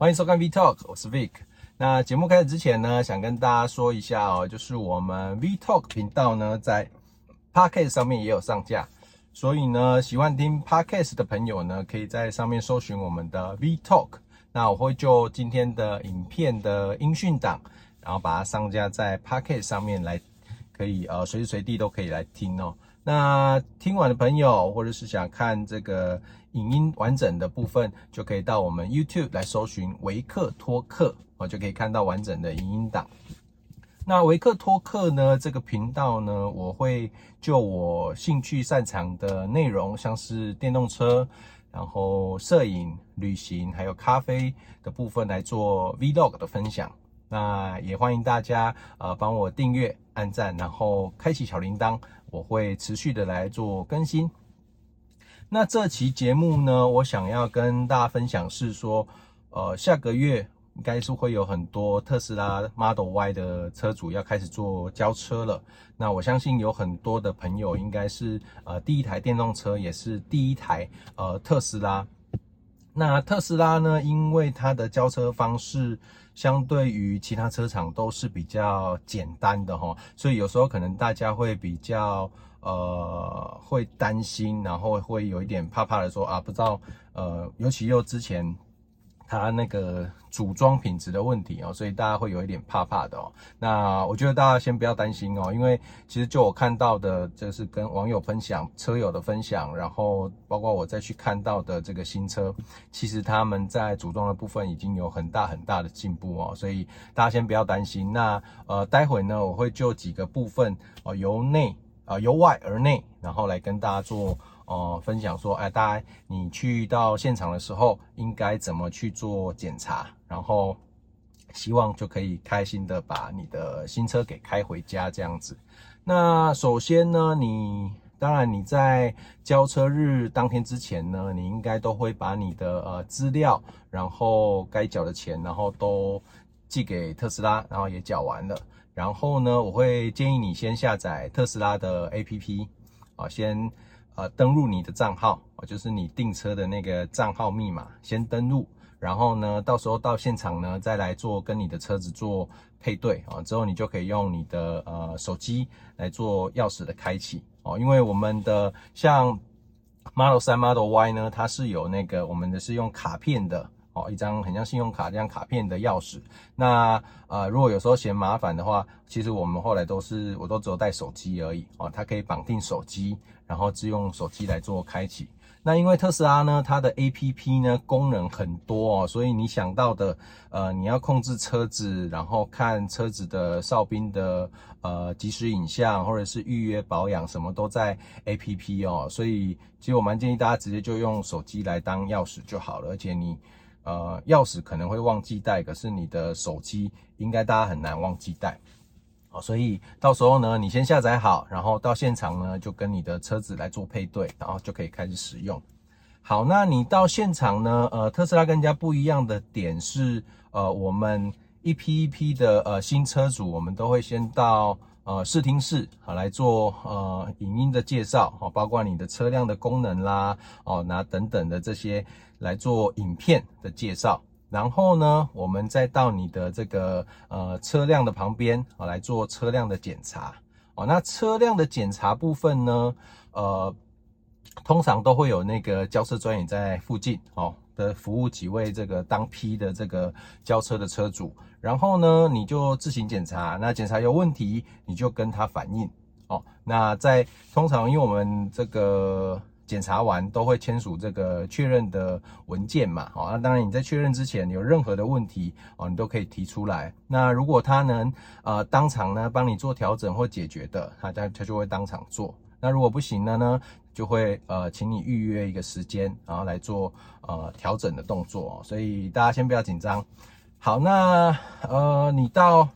欢迎收看 V Talk，我是 Vic。那节目开始之前呢，想跟大家说一下哦，就是我们 V Talk 频道呢，在 Podcast 上面也有上架，所以呢，喜欢听 Podcast 的朋友呢，可以在上面搜寻我们的 V Talk。那我会就今天的影片的音讯档，然后把它上架在 Podcast 上面来，可以呃随时随地都可以来听哦。那听完的朋友，或者是想看这个影音完整的部分，就可以到我们 YouTube 来搜寻维克托克，我，就可以看到完整的影音档。那维克托克呢，这个频道呢，我会就我兴趣擅长的内容，像是电动车，然后摄影、旅行，还有咖啡的部分来做 Vlog 的分享。那也欢迎大家呃帮我订阅、按赞，然后开启小铃铛。我会持续的来做更新。那这期节目呢，我想要跟大家分享是说，呃，下个月应该是会有很多特斯拉 Model Y 的车主要开始做交车了。那我相信有很多的朋友应该是呃第一台电动车，也是第一台呃特斯拉。那特斯拉呢，因为它的交车方式。相对于其他车厂都是比较简单的哈，所以有时候可能大家会比较呃会担心，然后会有一点怕怕的说啊，不知道呃，尤其又之前。它那个组装品质的问题哦，所以大家会有一点怕怕的哦。那我觉得大家先不要担心哦，因为其实就我看到的，就是跟网友分享、车友的分享，然后包括我再去看到的这个新车，其实他们在组装的部分已经有很大很大的进步哦，所以大家先不要担心。那呃，待会呢，我会就几个部分哦，由内啊、由外而内，然后来跟大家做。哦、分享说，哎，大家你去到现场的时候，应该怎么去做检查？然后希望就可以开心的把你的新车给开回家这样子。那首先呢，你当然你在交车日当天之前呢，你应该都会把你的呃资料，然后该缴的钱，然后都寄给特斯拉，然后也缴完了。然后呢，我会建议你先下载特斯拉的 APP 啊，先。呃，登录你的账号，就是你订车的那个账号密码，先登录，然后呢，到时候到现场呢，再来做跟你的车子做配对啊，之后你就可以用你的呃手机来做钥匙的开启哦，因为我们的像 Model 3、Model Y 呢，它是有那个我们的是用卡片的。哦，一张很像信用卡这样卡片的钥匙。那呃，如果有时候嫌麻烦的话，其实我们后来都是我都只有带手机而已哦，它可以绑定手机，然后自用手机来做开启。那因为特斯拉呢，它的 APP 呢功能很多哦，所以你想到的呃，你要控制车子，然后看车子的哨兵的呃即时影像，或者是预约保养，什么都在 APP 哦。所以其实我蛮建议大家直接就用手机来当钥匙就好了，而且你。呃，钥匙可能会忘记带，可是你的手机应该大家很难忘记带，好，所以到时候呢，你先下载好，然后到现场呢，就跟你的车子来做配对，然后就可以开始使用。好，那你到现场呢，呃，特斯拉跟人家不一样的点是，呃，我们一批一批的呃新车主，我们都会先到呃试听室好来做呃影音的介绍，哦，包括你的车辆的功能啦，哦，那等等的这些。来做影片的介绍，然后呢，我们再到你的这个呃车辆的旁边啊来做车辆的检查哦。那车辆的检查部分呢，呃，通常都会有那个交车专员在附近哦的服务几位这个当批的这个交车的车主，然后呢，你就自行检查，那检查有问题你就跟他反映哦。那在通常因为我们这个。检查完都会签署这个确认的文件嘛，好，那当然你在确认之前有任何的问题哦，你都可以提出来。那如果他能呃当场呢帮你做调整或解决的，他他他就会当场做。那如果不行了呢，就会呃请你预约一个时间，然后来做呃调整的动作。所以大家先不要紧张。好，那呃你到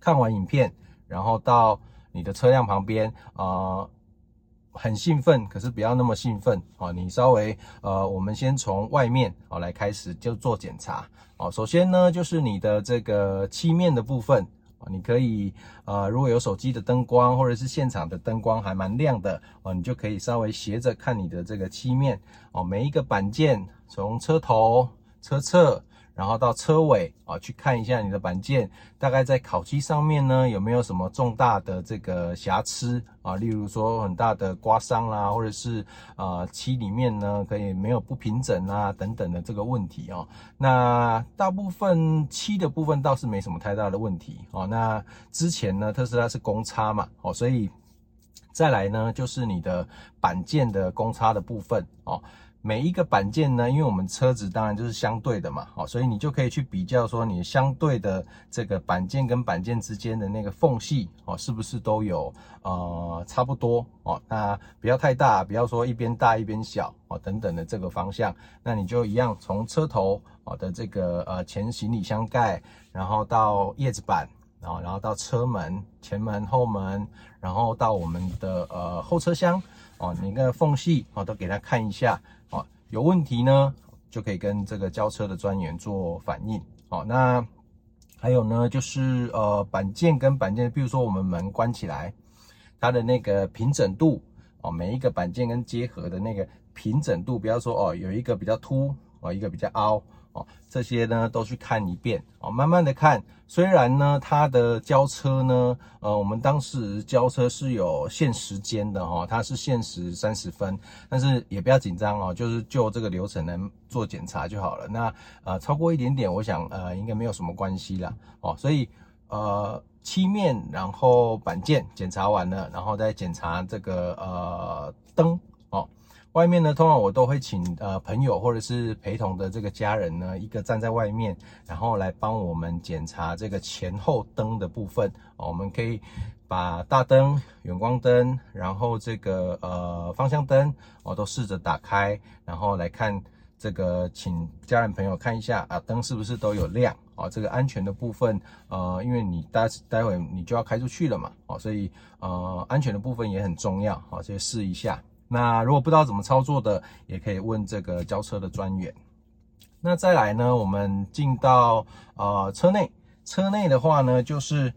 看完影片，然后到你的车辆旁边啊。呃很兴奋，可是不要那么兴奋啊！你稍微呃，我们先从外面啊来开始就做检查啊。首先呢，就是你的这个漆面的部分，你可以呃，如果有手机的灯光或者是现场的灯光还蛮亮的啊，你就可以稍微斜着看你的这个漆面哦。每一个板件从车头、车侧，然后到车尾啊，去看一下你的板件，大概在烤漆上面呢有没有什么重大的这个瑕疵啊，例如说很大的刮伤啦，或者是啊漆里面呢可以没有不平整啊等等的这个问题哦。那大部分漆的部分倒是没什么太大的问题哦。那之前呢特斯拉是公差嘛哦，所以再来呢就是你的板件的公差的部分哦。每一个板件呢，因为我们车子当然就是相对的嘛，好，所以你就可以去比较说，你相对的这个板件跟板件之间的那个缝隙哦，是不是都有呃差不多哦？那不要太大，不要说一边大一边小哦，等等的这个方向，那你就一样从车头哦的这个呃前行李箱盖，然后到叶子板，然后然后到车门前门后门，然后到我们的呃后车厢哦，你那个缝隙哦都给他看一下哦。有问题呢，就可以跟这个交车的专员做反映。哦，那还有呢，就是呃板件跟板件，比如说我们门关起来，它的那个平整度哦，每一个板件跟接合的那个平整度，不要说哦有一个比较凸哦，一个比较凹。哦，这些呢都去看一遍哦，慢慢的看。虽然呢，它的交车呢，呃，我们当时交车是有限时间的哈，它是限时三十分，但是也不要紧张哦，就是就这个流程来做检查就好了。那呃，超过一点点，我想呃，应该没有什么关系啦。哦。所以呃，漆面然后板件检查完了，然后再检查这个呃灯。外面呢，通常我都会请呃朋友或者是陪同的这个家人呢，一个站在外面，然后来帮我们检查这个前后灯的部分。哦，我们可以把大灯、远光灯，然后这个呃方向灯哦都试着打开，然后来看这个，请家人朋友看一下啊，灯是不是都有亮？哦，这个安全的部分，呃，因为你待待会你就要开出去了嘛，哦，所以呃安全的部分也很重要，好，所以试一下。那如果不知道怎么操作的，也可以问这个交车的专员。那再来呢，我们进到呃车内，车内的话呢，就是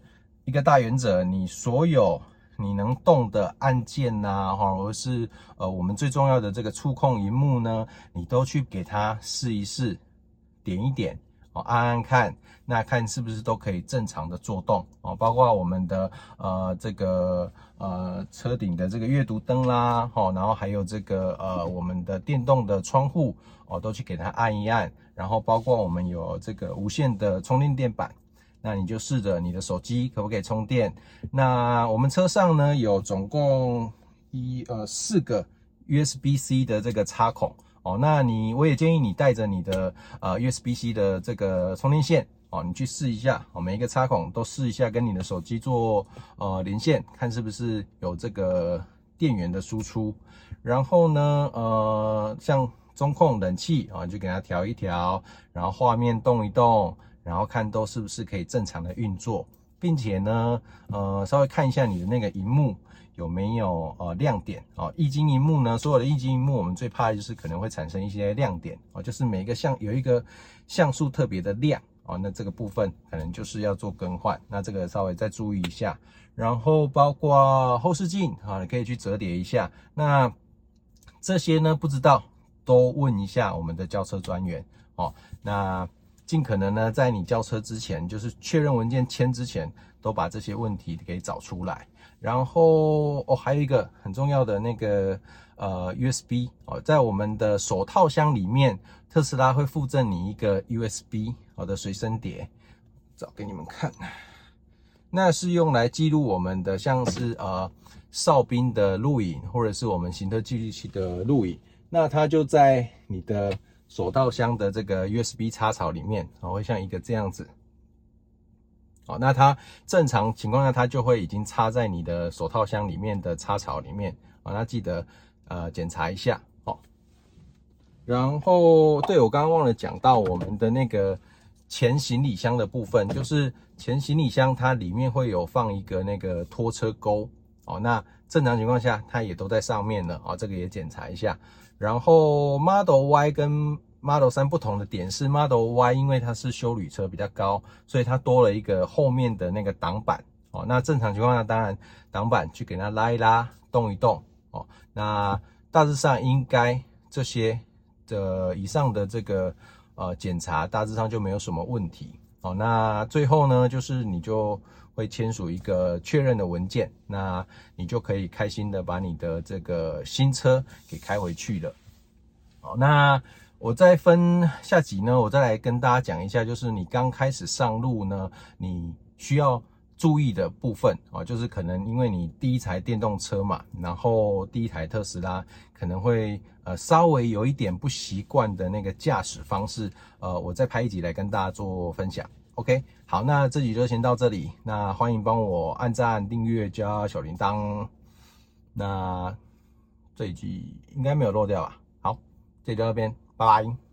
一个大原则，你所有你能动的按键呐、或者是呃我们最重要的这个触控荧幕呢，你都去给它试一试，点一点。哦，按按看，那看是不是都可以正常的作动哦，包括我们的呃这个呃车顶的这个阅读灯啦，哦，然后还有这个呃我们的电动的窗户哦，都去给它按一按，然后包括我们有这个无线的充电电板，那你就试着你的手机可不可以充电？那我们车上呢有总共一呃四个 USB-C 的这个插孔。哦，那你我也建议你带着你的呃 USB-C 的这个充电线哦，你去试一下哦，每一个插孔都试一下，跟你的手机做呃连线，看是不是有这个电源的输出。然后呢，呃，像中控冷气啊，就给它调一调，然后画面动一动，然后看都是不是可以正常的运作，并且呢，呃，稍微看一下你的那个荧幕。有没有呃亮点哦？液晶萤幕呢？所有的液晶一幕，我们最怕的就是可能会产生一些亮点哦，就是每一个像有一个像素特别的亮哦，那这个部分可能就是要做更换，那这个稍微再注意一下。然后包括后视镜啊，你可以去折叠一下。那这些呢，不知道都问一下我们的交车专员哦。那尽可能呢，在你交车之前，就是确认文件签之前，都把这些问题给找出来。然后哦，还有一个很重要的那个呃 USB 哦，在我们的手套箱里面，特斯拉会附赠你一个 USB 好的随身碟，找给你们看。那是用来记录我们的像是呃哨兵的录影，或者是我们行车记录器的录影。那它就在你的手套箱的这个 USB 插槽里面，哦，会像一个这样子。哦，那它正常情况下，它就会已经插在你的手套箱里面的插槽里面啊。那记得呃检查一下哦。然后，对，我刚刚忘了讲到我们的那个前行李箱的部分，就是前行李箱它里面会有放一个那个拖车钩哦。那正常情况下，它也都在上面了啊，这个也检查一下。然后 Model Y 跟 Model 3不同的点是 Model Y，因为它是休旅车比较高，所以它多了一个后面的那个挡板哦。那正常情况下，当然挡板去给它拉一拉、动一动哦。那大致上应该这些的以上的这个呃检查，大致上就没有什么问题。哦，那最后呢，就是你就会签署一个确认的文件，那你就可以开心的把你的这个新车给开回去了。好，那我再分下集呢，我再来跟大家讲一下，就是你刚开始上路呢，你需要注意的部分啊，就是可能因为你第一台电动车嘛，然后第一台特斯拉可能会呃稍微有一点不习惯的那个驾驶方式，呃，我再拍一集来跟大家做分享。OK，好，那这集就先到这里，那欢迎帮我按赞、订阅、加小铃铛，那这一集应该没有漏掉吧？好，这集到这边，拜拜。